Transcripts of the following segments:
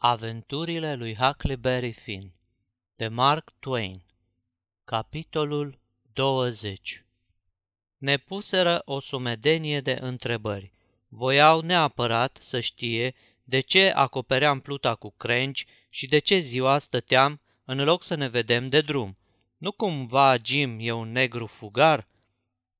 Aventurile lui Huckleberry Finn de Mark Twain Capitolul 20 Ne puseră o sumedenie de întrebări. Voiau neapărat să știe de ce acopeream pluta cu crengi și de ce ziua stăteam în loc să ne vedem de drum. Nu cumva Jim e un negru fugar?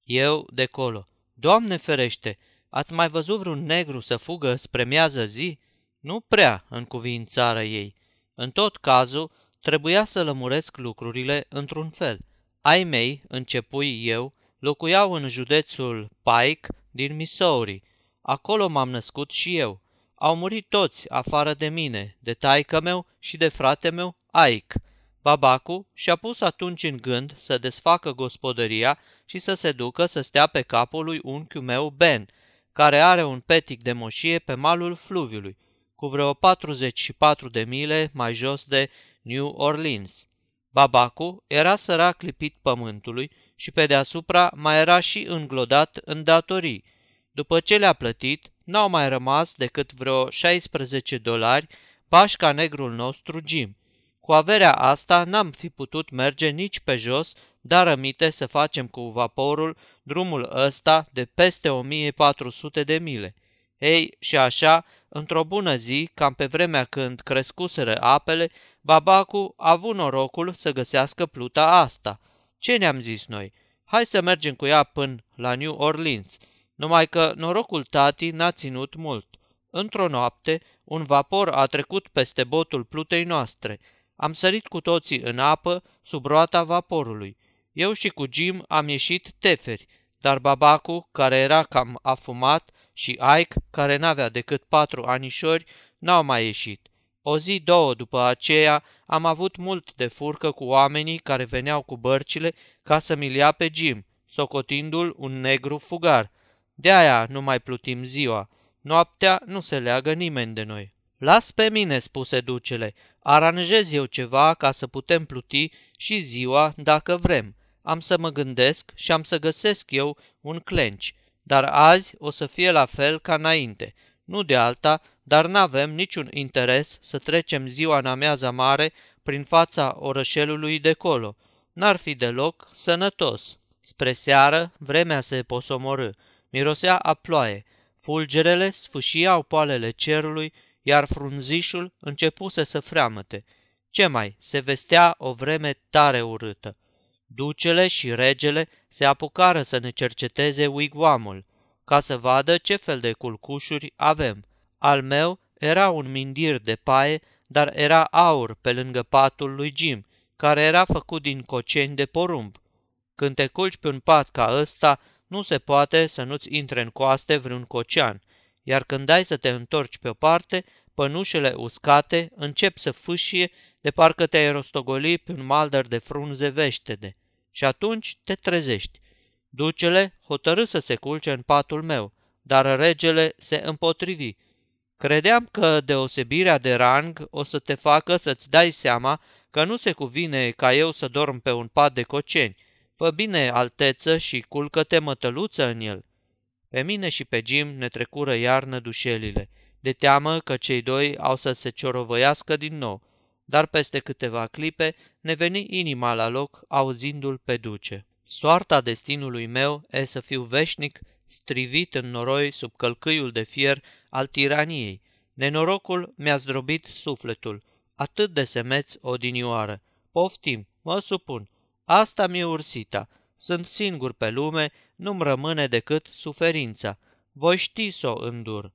Eu, de colo. Doamne ferește, ați mai văzut vreun negru să fugă spre miază zi? Nu prea în cuvințarea ei. În tot cazul, trebuia să lămuresc lucrurile într-un fel. Ai mei, începui eu, locuiau în județul Pike din Missouri. Acolo m-am născut și eu. Au murit toți, afară de mine, de taică meu și de frate meu, Ike. Babacu și-a pus atunci în gând să desfacă gospodăria și să se ducă să stea pe capul lui unchiul meu Ben, care are un petic de moșie pe malul fluviului cu vreo 44 de mile mai jos de New Orleans. Babacu era sărac lipit pământului și pe deasupra mai era și înglodat în datorii. După ce le-a plătit, n-au mai rămas decât vreo 16 dolari pașca negrul nostru Jim. Cu averea asta n-am fi putut merge nici pe jos, dar rămite să facem cu vaporul drumul ăsta de peste 1400 de mile. Ei, și așa, într-o bună zi, cam pe vremea când crescuseră apele, babacu a avut norocul să găsească pluta asta. Ce ne-am zis noi? Hai să mergem cu ea până la New Orleans. Numai că norocul tati n-a ținut mult. Într-o noapte, un vapor a trecut peste botul plutei noastre. Am sărit cu toții în apă, sub roata vaporului. Eu și cu Jim am ieșit teferi, dar babacu, care era cam afumat, și Ike, care n-avea decât patru anișori, n-au mai ieșit. O zi, două după aceea, am avut mult de furcă cu oamenii care veneau cu bărcile ca să mi ia pe Jim, socotindu-l un negru fugar. De aia nu mai plutim ziua. Noaptea nu se leagă nimeni de noi. Las pe mine, spuse ducele. Aranjez eu ceva ca să putem pluti și ziua dacă vrem. Am să mă gândesc și am să găsesc eu un clenci dar azi o să fie la fel ca înainte. Nu de alta, dar n-avem niciun interes să trecem ziua în amiaza mare prin fața orășelului de colo. N-ar fi deloc sănătos. Spre seară, vremea se posomorâ. Mirosea a ploaie. Fulgerele sfâșiau poalele cerului, iar frunzișul începuse să freamăte. Ce mai, se vestea o vreme tare urâtă. Ducele și regele se apucară să ne cerceteze wigwamul, ca să vadă ce fel de culcușuri avem. Al meu era un mindir de paie, dar era aur pe lângă patul lui Jim, care era făcut din coceni de porumb. Când te culci pe un pat ca ăsta, nu se poate să nu-ți intre în coaste vreun cocean, iar când dai să te întorci pe o parte, pănușele uscate încep să fâșie de parcă te-ai rostogoli pe un maldăr de frunze veștede. Și atunci te trezești. Ducele hotărâ să se culce în patul meu, dar regele se împotrivi. Credeam că deosebirea de rang o să te facă să-ți dai seama că nu se cuvine ca eu să dorm pe un pat de coceni. Fă bine, alteță, și culcă-te mătăluță în el. Pe mine și pe Jim ne trecură iarnă dușelile, de teamă că cei doi au să se ciorovăiască din nou dar peste câteva clipe ne veni inima la loc auzindu-l pe duce. Soarta destinului meu e să fiu veșnic strivit în noroi sub călcâiul de fier al tiraniei. Nenorocul mi-a zdrobit sufletul, atât de semeț odinioară. Poftim, mă supun. Asta mi-e ursita. Sunt singur pe lume, nu-mi rămâne decât suferința. Voi ști să o îndur.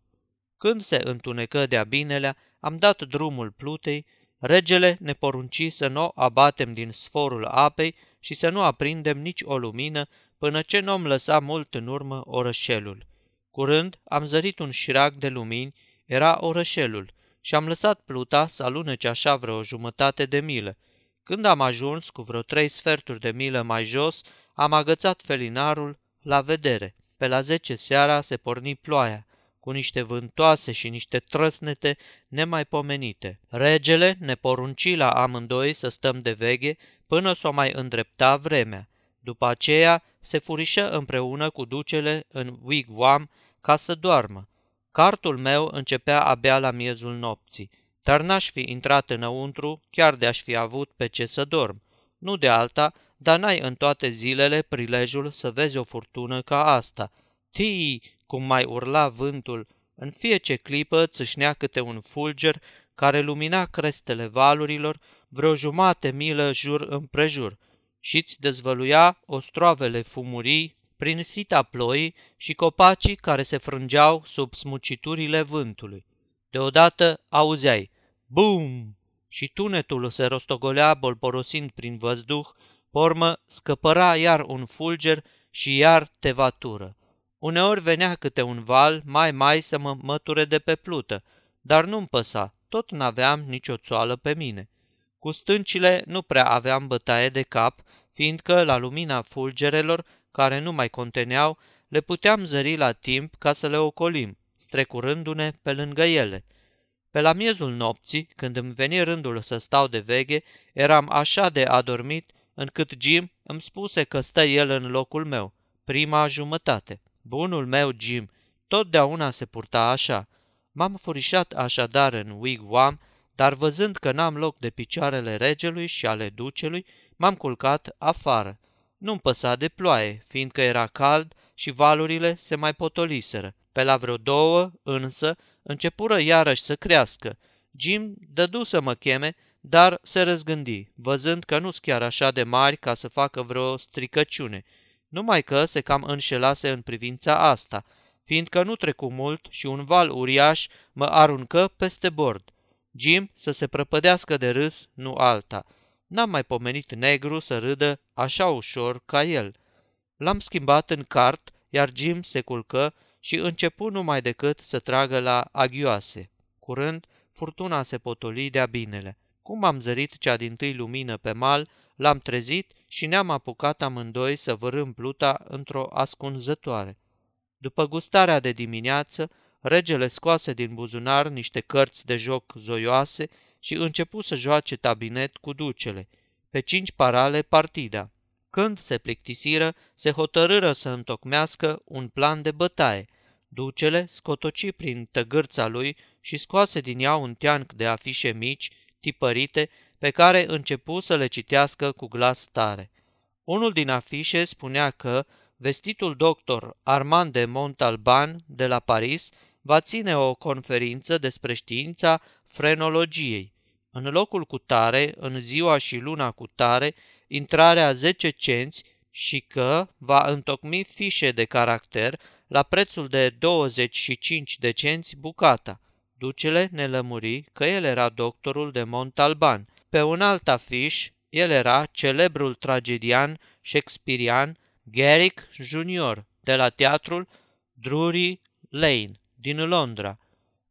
Când se întunecă de-a binelea, am dat drumul plutei Regele ne porunci să nu abatem din sforul apei și să nu aprindem nici o lumină până ce nu am lăsat mult în urmă orășelul. Curând am zărit un șirac de lumini, era orășelul, și am lăsat pluta să alunece așa vreo jumătate de milă. Când am ajuns cu vreo trei sferturi de milă mai jos, am agățat felinarul la vedere. Pe la zece seara se porni ploaia cu niște vântoase și niște trăsnete nemaipomenite. Regele ne porunci la amândoi să stăm de veghe până s-o mai îndrepta vremea. După aceea se furișă împreună cu ducele în wigwam ca să doarmă. Cartul meu începea abia la miezul nopții. dar n-aș fi intrat înăuntru chiar de-aș fi avut pe ce să dorm. Nu de alta, dar n-ai în toate zilele prilejul să vezi o furtună ca asta. Tii, cum mai urla vântul, în fiecare clipă țâșnea câte un fulger care lumina crestele valurilor vreo jumate milă jur împrejur și-ți dezvăluia ostroavele fumurii prin sita ploii și copacii care se frângeau sub smuciturile vântului. Deodată auzeai Bum! Și tunetul se rostogolea bolborosind prin văzduh, pormă scăpăra iar un fulger și iar tevatură. Uneori venea câte un val mai mai să mă măture de pe plută, dar nu-mi păsa, tot n-aveam nicio țoală pe mine. Cu stâncile nu prea aveam bătaie de cap, fiindcă la lumina fulgerelor, care nu mai conteneau, le puteam zări la timp ca să le ocolim, strecurându-ne pe lângă ele. Pe la miezul nopții, când îmi veni rândul să stau de veghe, eram așa de adormit încât Jim îmi spuse că stă el în locul meu, prima jumătate. Bunul meu Jim, totdeauna se purta așa. M-am furișat așadar în wigwam, dar văzând că n-am loc de picioarele regelui și ale ducelui, m-am culcat afară. Nu-mi păsa de ploaie, fiindcă era cald și valurile se mai potoliseră. Pe la vreo două, însă, începură iarăși să crească. Jim dădu să mă cheme, dar se răzgândi, văzând că nu-s chiar așa de mari ca să facă vreo stricăciune, numai că se cam înșelase în privința asta, fiindcă nu trecu mult și un val uriaș mă aruncă peste bord. Jim să se prăpădească de râs, nu alta. N-am mai pomenit negru să râdă așa ușor ca el. L-am schimbat în cart, iar Jim se culcă și începu numai decât să tragă la aghioase. Curând, furtuna se potoli de-a binele. Cum am zărit cea din tâi lumină pe mal, l-am trezit și ne-am apucat amândoi să vărâm pluta într-o ascunzătoare. După gustarea de dimineață, regele scoase din buzunar niște cărți de joc zoioase și începu să joace tabinet cu ducele, pe cinci parale partida. Când se plictisiră, se hotărâră să întocmească un plan de bătaie. Ducele scotoci prin tăgârța lui și scoase din ea un teanc de afișe mici, tipărite, pe care începu să le citească cu glas tare. Unul din afișe spunea că vestitul doctor Armand de Montalban de la Paris va ține o conferință despre știința frenologiei. În locul cu tare, în ziua și luna cu tare, intrarea 10 cenți și că va întocmi fișe de caracter la prețul de 25 de cenți bucata. Ducele ne lămuri că el era doctorul de Montalban. Pe un alt afiș, el era celebrul tragedian shakespearian Garrick Jr. de la teatrul Drury Lane din Londra.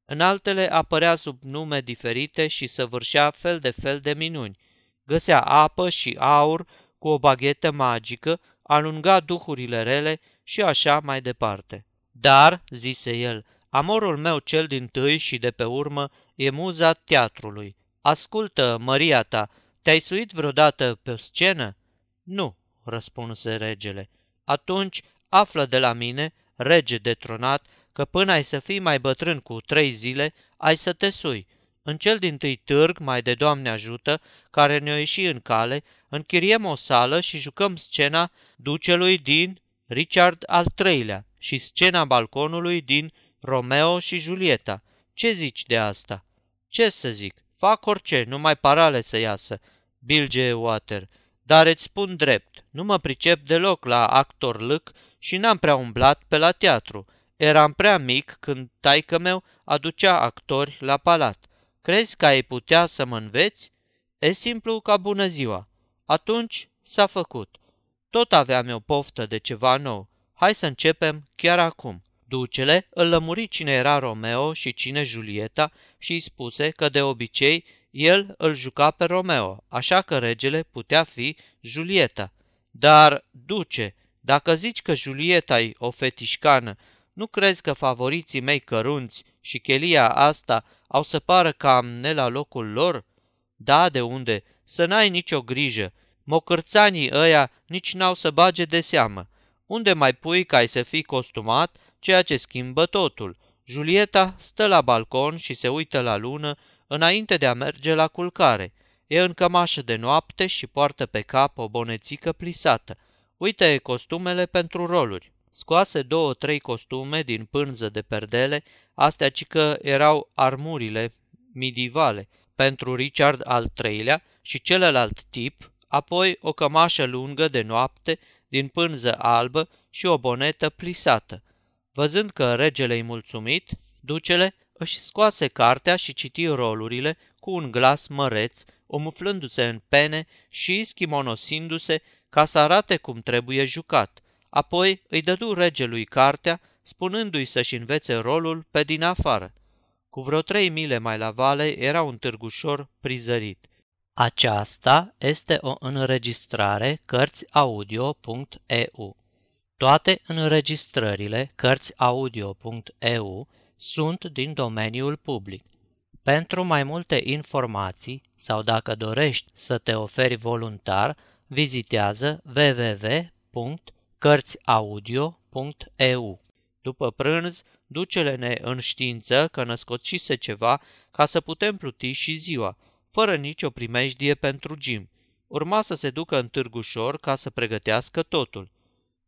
În altele apărea sub nume diferite și săvârșea fel de fel de minuni. Găsea apă și aur cu o baghetă magică, alunga duhurile rele și așa mai departe. Dar, zise el, amorul meu cel din tâi și de pe urmă e muza teatrului. Ascultă, Maria ta, te-ai suit vreodată pe o scenă? Nu, răspunse regele. Atunci află de la mine, rege detronat, că până ai să fii mai bătrân cu trei zile, ai să te sui. În cel din tâi târg, mai de Doamne ajută, care ne-o ieși în cale, închiriem o sală și jucăm scena ducelui din Richard al III-lea și scena balconului din Romeo și Julieta. Ce zici de asta? Ce să zic? Fac orice, numai parale să iasă. Bilge Water. Dar îți spun drept, nu mă pricep deloc la actor lâc și n-am prea umblat pe la teatru. Eram prea mic când taică meu aducea actori la palat. Crezi că ai putea să mă înveți? E simplu ca bună ziua. Atunci s-a făcut. Tot aveam eu poftă de ceva nou. Hai să începem chiar acum. Ducele îl lămuri cine era Romeo și cine Julieta și îi spuse că de obicei el îl juca pe Romeo, așa că regele putea fi Julieta. Dar, duce, dacă zici că Julieta e o fetișcană, nu crezi că favoriții mei cărunți și chelia asta au să pară cam ne la locul lor? Da, de unde? Să n-ai nicio grijă. Mocărțanii ăia nici n-au să bage de seamă. Unde mai pui ca ai să fii costumat, ceea ce schimbă totul. Julieta stă la balcon și se uită la lună înainte de a merge la culcare. E în cămașă de noapte și poartă pe cap o bonețică plisată. Uite costumele pentru roluri. Scoase două, trei costume din pânză de perdele, astea ci că erau armurile midivale pentru Richard al III-lea și celălalt tip, apoi o cămașă lungă de noapte din pânză albă și o bonetă plisată. Văzând că regele i mulțumit, ducele își scoase cartea și citi rolurile cu un glas măreț, umflându-se în pene și schimonosindu-se ca să arate cum trebuie jucat. Apoi îi dădu regelui cartea, spunându-i să-și învețe rolul pe din afară. Cu vreo trei mile mai la vale era un târgușor prizărit. Aceasta este o înregistrare Cărțiaudio.eu. Toate înregistrările Cărțiaudio.eu sunt din domeniul public. Pentru mai multe informații sau dacă dorești să te oferi voluntar, vizitează www.cărțiaudio.eu. După prânz, ducele-ne în știință că născocise ceva ca să putem pluti și ziua, fără nicio primejdie pentru Jim. Urma să se ducă în târgușor ca să pregătească totul.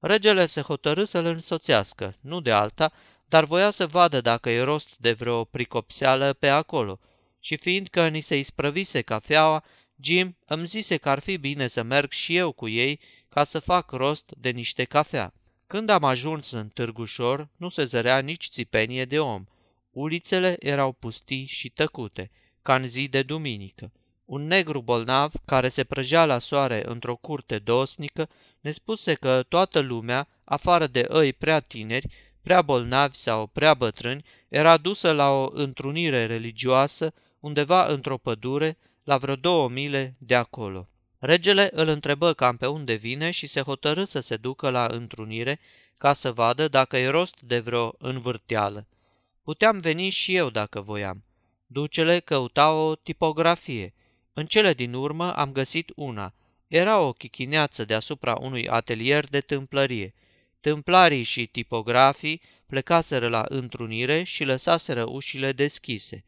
Regele se hotărâ să-l însoțească, nu de alta, dar voia să vadă dacă e rost de vreo pricopseală pe acolo. Și fiindcă ni se isprăvise cafeaua, Jim îmi zise că ar fi bine să merg și eu cu ei ca să fac rost de niște cafea. Când am ajuns în Târgușor, nu se zărea nici țipenie de om. Ulițele erau pustii și tăcute, ca în zi de duminică. Un negru bolnav, care se prăjea la soare într-o curte dosnică, ne spuse că toată lumea, afară de îi prea tineri, prea bolnavi sau prea bătrâni, era dusă la o întrunire religioasă undeva într-o pădure, la vreo două mile de acolo. Regele îl întrebă cam pe unde vine și se hotărâ să se ducă la întrunire ca să vadă dacă e rost de vreo învârteală. Puteam veni și eu dacă voiam. Ducele căuta o tipografie. În cele din urmă am găsit una. Era o chichineață deasupra unui atelier de tâmplărie. Tâmplarii și tipografii plecaseră la întrunire și lăsaseră ușile deschise.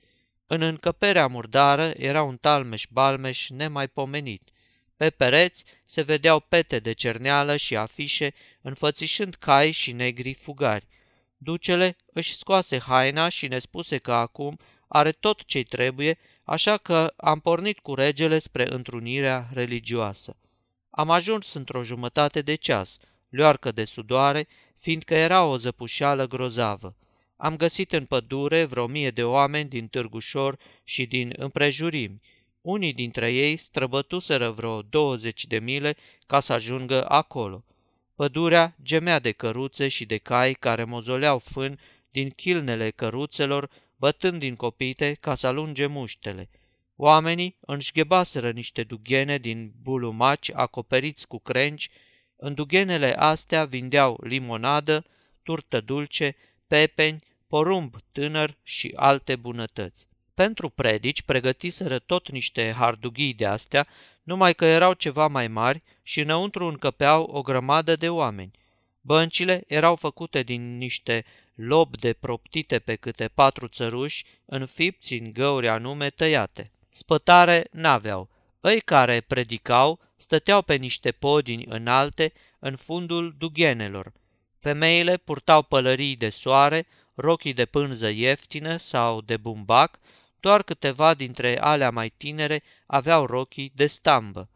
În încăperea murdară era un talmeș-balmeș nemaipomenit. Pe pereți se vedeau pete de cerneală și afișe înfățișând cai și negri fugari. Ducele își scoase haina și ne spuse că acum are tot ce trebuie, așa că am pornit cu regele spre întrunirea religioasă. Am ajuns într-o jumătate de ceas, luarcă de sudoare, fiindcă era o zăpușeală grozavă. Am găsit în pădure vreo mie de oameni din Târgușor și din împrejurimi. Unii dintre ei străbătuseră vreo 20 de mile ca să ajungă acolo. Pădurea gemea de căruțe și de cai care mozoleau fân din chilnele căruțelor, bătând din copite ca să alunge muștele. Oamenii înșghebaseră niște dughene din bulumaci acoperiți cu crengi, în dughenele astea vindeau limonadă, turtă dulce, pepeni, porumb tânăr și alte bunătăți. Pentru predici pregătiseră tot niște hardughii de astea, numai că erau ceva mai mari și înăuntru încăpeau o grămadă de oameni. Băncile erau făcute din niște lob de proptite pe câte patru țăruși, înfipți în găuri anume tăiate. Spătare n-aveau. Îi care predicau stăteau pe niște podini înalte în fundul dughenelor. Femeile purtau pălării de soare, rochii de pânză ieftină sau de bumbac, doar câteva dintre alea mai tinere aveau rochii de stambă.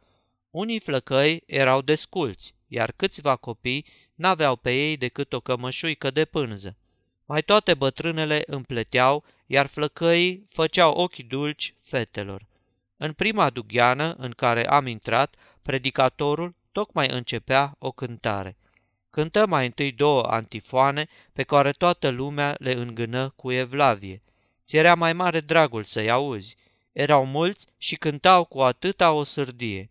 Unii flăcăi erau desculți, iar câțiva copii n-aveau pe ei decât o cămășuică de pânză. Mai toate bătrânele împleteau, iar flăcăii făceau ochii dulci fetelor. În prima dugheană în care am intrat, predicatorul tocmai începea o cântare. Cântă mai întâi două antifoane pe care toată lumea le îngână cu evlavie. Ți era mai mare dragul să-i auzi. Erau mulți și cântau cu atâta o sârdie.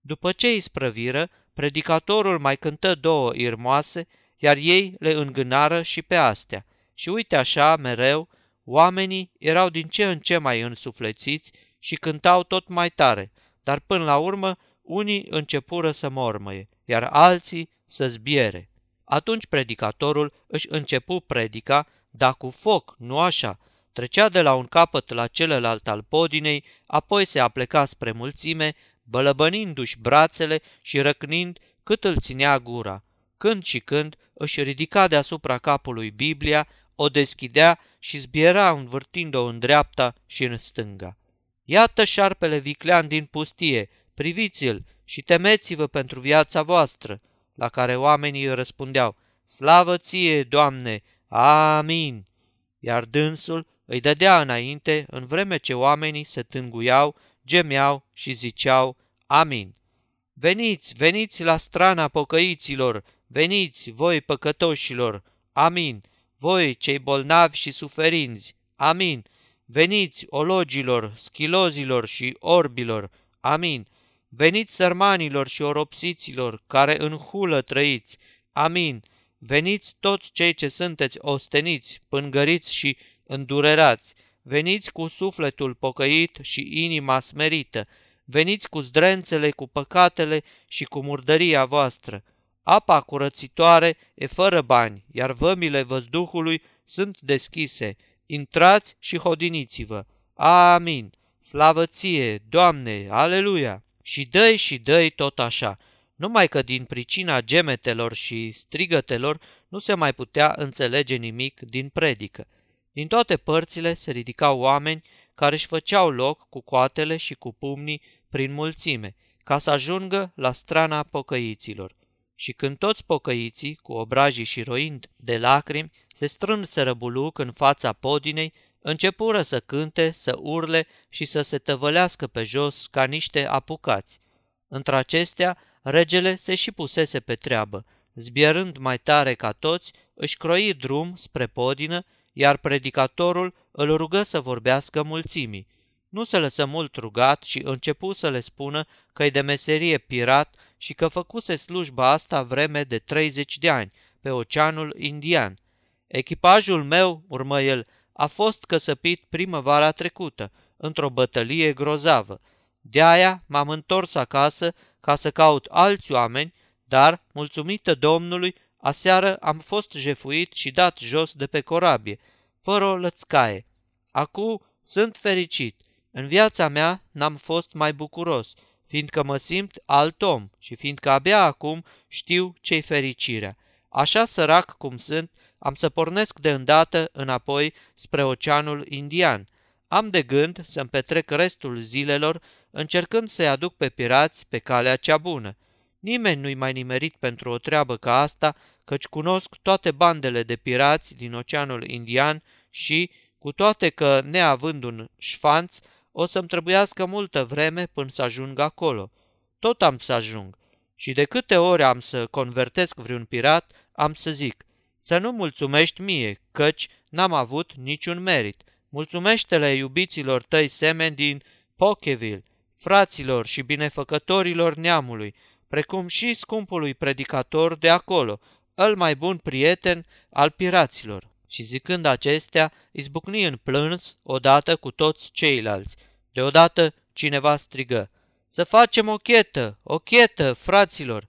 După ce îi sprăviră, predicatorul mai cântă două irmoase, iar ei le îngânară și pe astea. Și uite așa, mereu, oamenii erau din ce în ce mai însuflețiți și cântau tot mai tare, dar până la urmă unii începură să mormăie, iar alții să zbiere. Atunci predicatorul își începu predica, dar cu foc, nu așa, Trecea de la un capăt la celălalt al podinei, apoi se apleca spre mulțime, bălăbănindu-și brațele și răcnind cât îl ținea gura. Când și când își ridica deasupra capului Biblia, o deschidea și zbiera învârtind-o în dreapta și în stânga. Iată șarpele viclean din pustie, priviți-l și temeți-vă pentru viața voastră, la care oamenii răspundeau, Slavă ție, Doamne! Amin! Iar dânsul îi dădea înainte în vreme ce oamenii se tânguiau, gemeau și ziceau, Amin! Veniți, veniți la strana pocăiților, veniți, voi păcătoșilor, amin, voi cei bolnavi și suferinți, amin, veniți ologilor, schilozilor și orbilor, amin, veniți sărmanilor și oropsiților care în hulă trăiți, amin, veniți toți cei ce sunteți osteniți, pângăriți și îndurerați, veniți cu sufletul pocăit și inima smerită, veniți cu zdrențele, cu păcatele și cu murdăria voastră. Apa curățitoare e fără bani, iar vămile văzduhului sunt deschise. Intrați și hodiniți-vă. Amin. Slavă ție, Doamne, aleluia! Și dă și dă tot așa, numai că din pricina gemetelor și strigătelor nu se mai putea înțelege nimic din predică. Din toate părțile se ridicau oameni care își făceau loc cu coatele și cu pumnii prin mulțime, ca să ajungă la strana pocăiților. Și când toți pocăiții, cu obrajii și roind de lacrimi, se strânseră buluc în fața podinei, începură să cânte, să urle și să se tăvălească pe jos ca niște apucați. Între acestea, regele se și pusese pe treabă, zbierând mai tare ca toți, își croi drum spre podină, iar predicatorul îl rugă să vorbească mulțimii. Nu se lăsă mult rugat și începu să le spună că e de meserie pirat și că făcuse slujba asta vreme de 30 de ani, pe Oceanul Indian. Echipajul meu, urmă el, a fost căsăpit primăvara trecută, într-o bătălie grozavă. De aia m-am întors acasă ca să caut alți oameni, dar, mulțumită Domnului, aseară am fost jefuit și dat jos de pe corabie, fără o lățcaie. Acum sunt fericit în viața mea n-am fost mai bucuros, fiindcă mă simt alt om și fiindcă abia acum știu ce-i fericirea. Așa sărac cum sunt, am să pornesc de îndată înapoi spre Oceanul Indian. Am de gând să-mi petrec restul zilelor încercând să-i aduc pe pirați pe calea cea bună. Nimeni nu-i mai nimerit pentru o treabă ca asta, căci cunosc toate bandele de pirați din Oceanul Indian și, cu toate că, neavând un șfanț, o să-mi trebuiască multă vreme până să ajung acolo. Tot am să ajung. Și de câte ori am să convertesc vreun pirat, am să zic, să nu mulțumești mie, căci n-am avut niciun merit. Mulțumește-le iubiților tăi semeni din Pokeville, fraților și binefăcătorilor neamului, precum și scumpului predicator de acolo, îl mai bun prieten al piraților și zicând acestea, izbucni în plâns odată cu toți ceilalți. Deodată cineva strigă, Să facem o chetă, o chetă, fraților!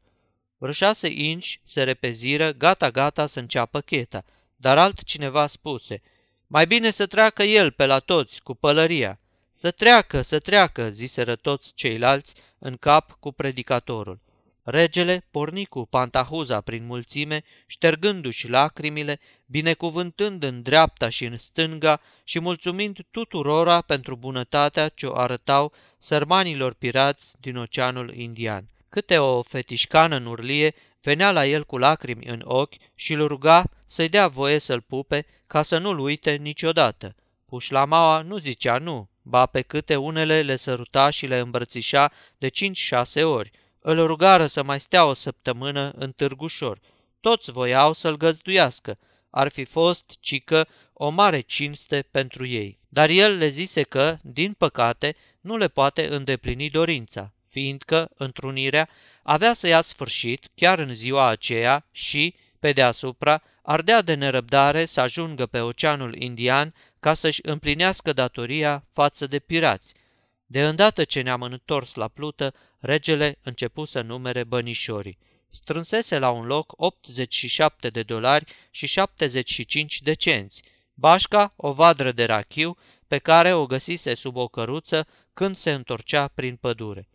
Vrășase inși se repeziră, gata-gata să înceapă cheta, dar altcineva spuse, Mai bine să treacă el pe la toți, cu pălăria. Să treacă, să treacă, ziseră toți ceilalți în cap cu predicatorul. Regele porni cu pantahuza prin mulțime, ștergându-și lacrimile, binecuvântând în dreapta și în stânga și mulțumind tuturora pentru bunătatea ce o arătau sărmanilor pirați din Oceanul Indian. Câte o fetișcană în urlie venea la el cu lacrimi în ochi și îl ruga să-i dea voie să-l pupe ca să nu-l uite niciodată. Pușlamaua nu zicea nu, ba pe câte unele le săruta și le îmbrățișa de cinci-șase ori – îl rugară să mai stea o săptămână în Târgușor. Toți voiau să-l găzduiască. Ar fi fost, cică, o mare cinste pentru ei. Dar el le zise că, din păcate, nu le poate îndeplini dorința, fiindcă întrunirea avea să ia sfârșit chiar în ziua aceea și, pe deasupra, ardea de nerăbdare să ajungă pe Oceanul Indian ca să-și împlinească datoria față de pirați. De îndată ce ne-am întors la plută, regele începu să numere bănișorii. Strânsese la un loc 87 de dolari și 75 de cenți. Bașca o vadră de rachiu pe care o găsise sub o căruță când se întorcea prin pădure.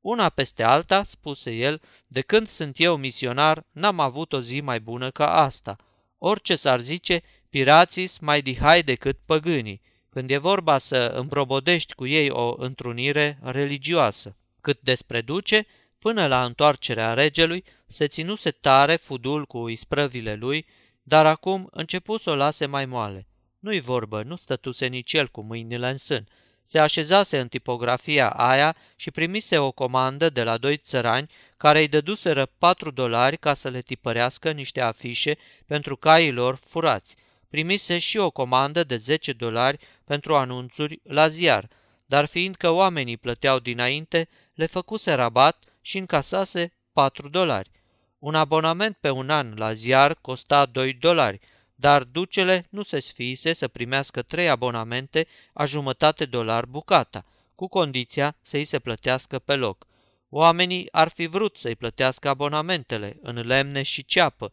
Una peste alta, spuse el, de când sunt eu misionar, n-am avut o zi mai bună ca asta. Orice s-ar zice, pirații mai dihai decât păgânii, când e vorba să îmbrobodești cu ei o întrunire religioasă. Cât despre duce, până la întoarcerea regelui, se ținuse tare fudul cu isprăvile lui, dar acum început să o lase mai moale. Nu-i vorbă, nu stătuse nici el cu mâinile în sân. Se așezase în tipografia aia și primise o comandă de la doi țărani care îi dăduseră patru dolari ca să le tipărească niște afișe pentru caii lor furați. Primise și o comandă de 10 dolari pentru anunțuri la ziar, dar fiindcă oamenii plăteau dinainte, le făcuse rabat și încasase 4 dolari. Un abonament pe un an la ziar costa 2 dolari, dar ducele nu se sfiise să primească trei abonamente a jumătate dolar bucata, cu condiția să îi se plătească pe loc. Oamenii ar fi vrut să-i plătească abonamentele în lemne și ceapă,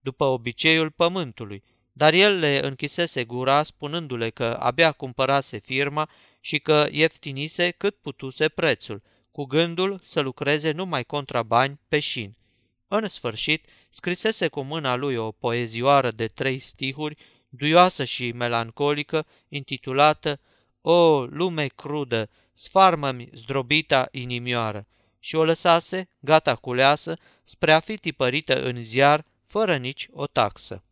după obiceiul pământului, dar el le închisese gura spunându-le că abia cumpărase firma și că ieftinise cât putuse prețul, cu gândul să lucreze numai contra bani pe șin. În sfârșit, scrisese cu mâna lui o poezioară de trei stihuri, duioasă și melancolică, intitulată O, lume crudă, sfarmă-mi zdrobita inimioară, și o lăsase, gata culeasă, spre a fi tipărită în ziar, fără nici o taxă.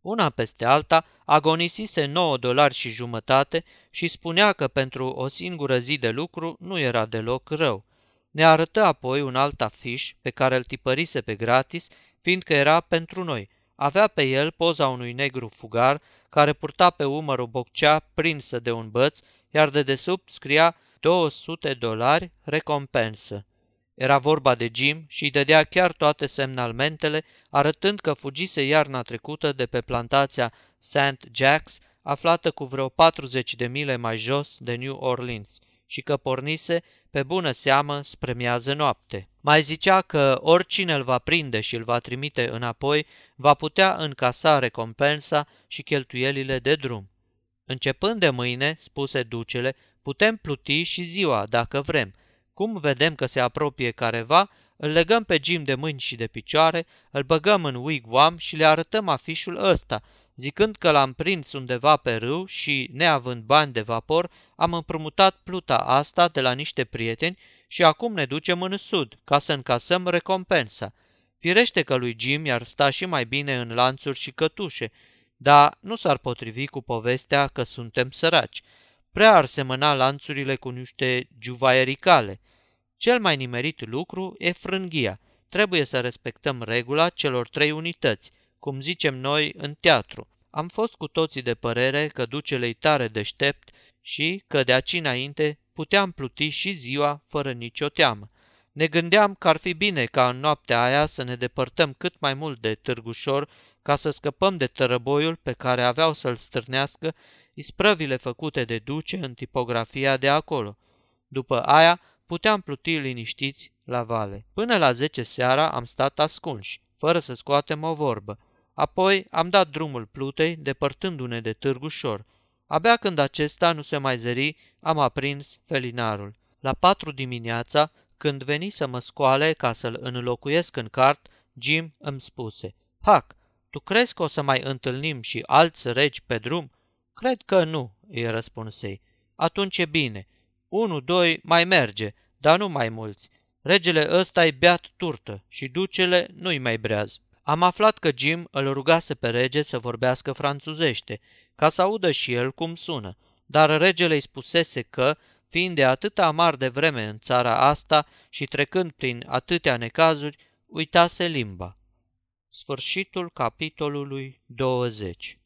Una peste alta agonisise 9 dolari și jumătate și spunea că pentru o singură zi de lucru nu era deloc rău. Ne arătă apoi un alt afiș pe care îl tipărise pe gratis, fiindcă era pentru noi. Avea pe el poza unui negru fugar care purta pe umăr o boccea prinsă de un băț, iar de desubt scria 200 dolari recompensă. Era vorba de Jim și îi dădea chiar toate semnalmentele, arătând că fugise iarna trecută de pe plantația St. Jack's, aflată cu vreo 40 de mile mai jos de New Orleans, și că pornise pe bună seamă spre miază noapte. Mai zicea că oricine îl va prinde și îl va trimite înapoi, va putea încasa recompensa și cheltuielile de drum. Începând de mâine, spuse ducele, putem pluti și ziua, dacă vrem. Cum vedem că se apropie careva, îl legăm pe Jim de mâini și de picioare, îl băgăm în wigwam și le arătăm afișul ăsta, zicând că l-am prins undeva pe râu și, neavând bani de vapor, am împrumutat pluta asta de la niște prieteni și acum ne ducem în sud, ca să încasăm recompensa. Firește că lui Jim i-ar sta și mai bine în lanțuri și cătușe, dar nu s-ar potrivi cu povestea că suntem săraci. Prea ar semăna lanțurile cu niște juvaiericale. Cel mai nimerit lucru e frânghia. Trebuie să respectăm regula celor trei unități – cum zicem noi în teatru. Am fost cu toții de părere că ducele tare deștept și că de aici înainte puteam pluti și ziua fără nicio teamă. Ne gândeam că ar fi bine ca în noaptea aia să ne depărtăm cât mai mult de Târgușor ca să scăpăm de tărăboiul pe care aveau să-l stârnească isprăvile făcute de duce în tipografia de acolo. După aia puteam pluti liniștiți la vale. Până la zece seara am stat ascunși, fără să scoatem o vorbă. Apoi am dat drumul plutei, depărtându-ne de Târgușor. Abia când acesta nu se mai zări, am aprins felinarul. La patru dimineața, când veni să mă scoale ca să-l înlocuiesc în cart, Jim îmi spuse, Hac, tu crezi că o să mai întâlnim și alți regi pe drum? Cred că nu, îi răspunsei. Atunci e bine. Unu, doi, mai merge, dar nu mai mulți. Regele ăsta e beat turtă și ducele nu-i mai breaz. Am aflat că Jim îl rugase pe rege să vorbească franțuzește, ca să audă și el cum sună, dar regele îi spusese că, fiind de atâta amar de vreme în țara asta și trecând prin atâtea necazuri, uitase limba. Sfârșitul capitolului 20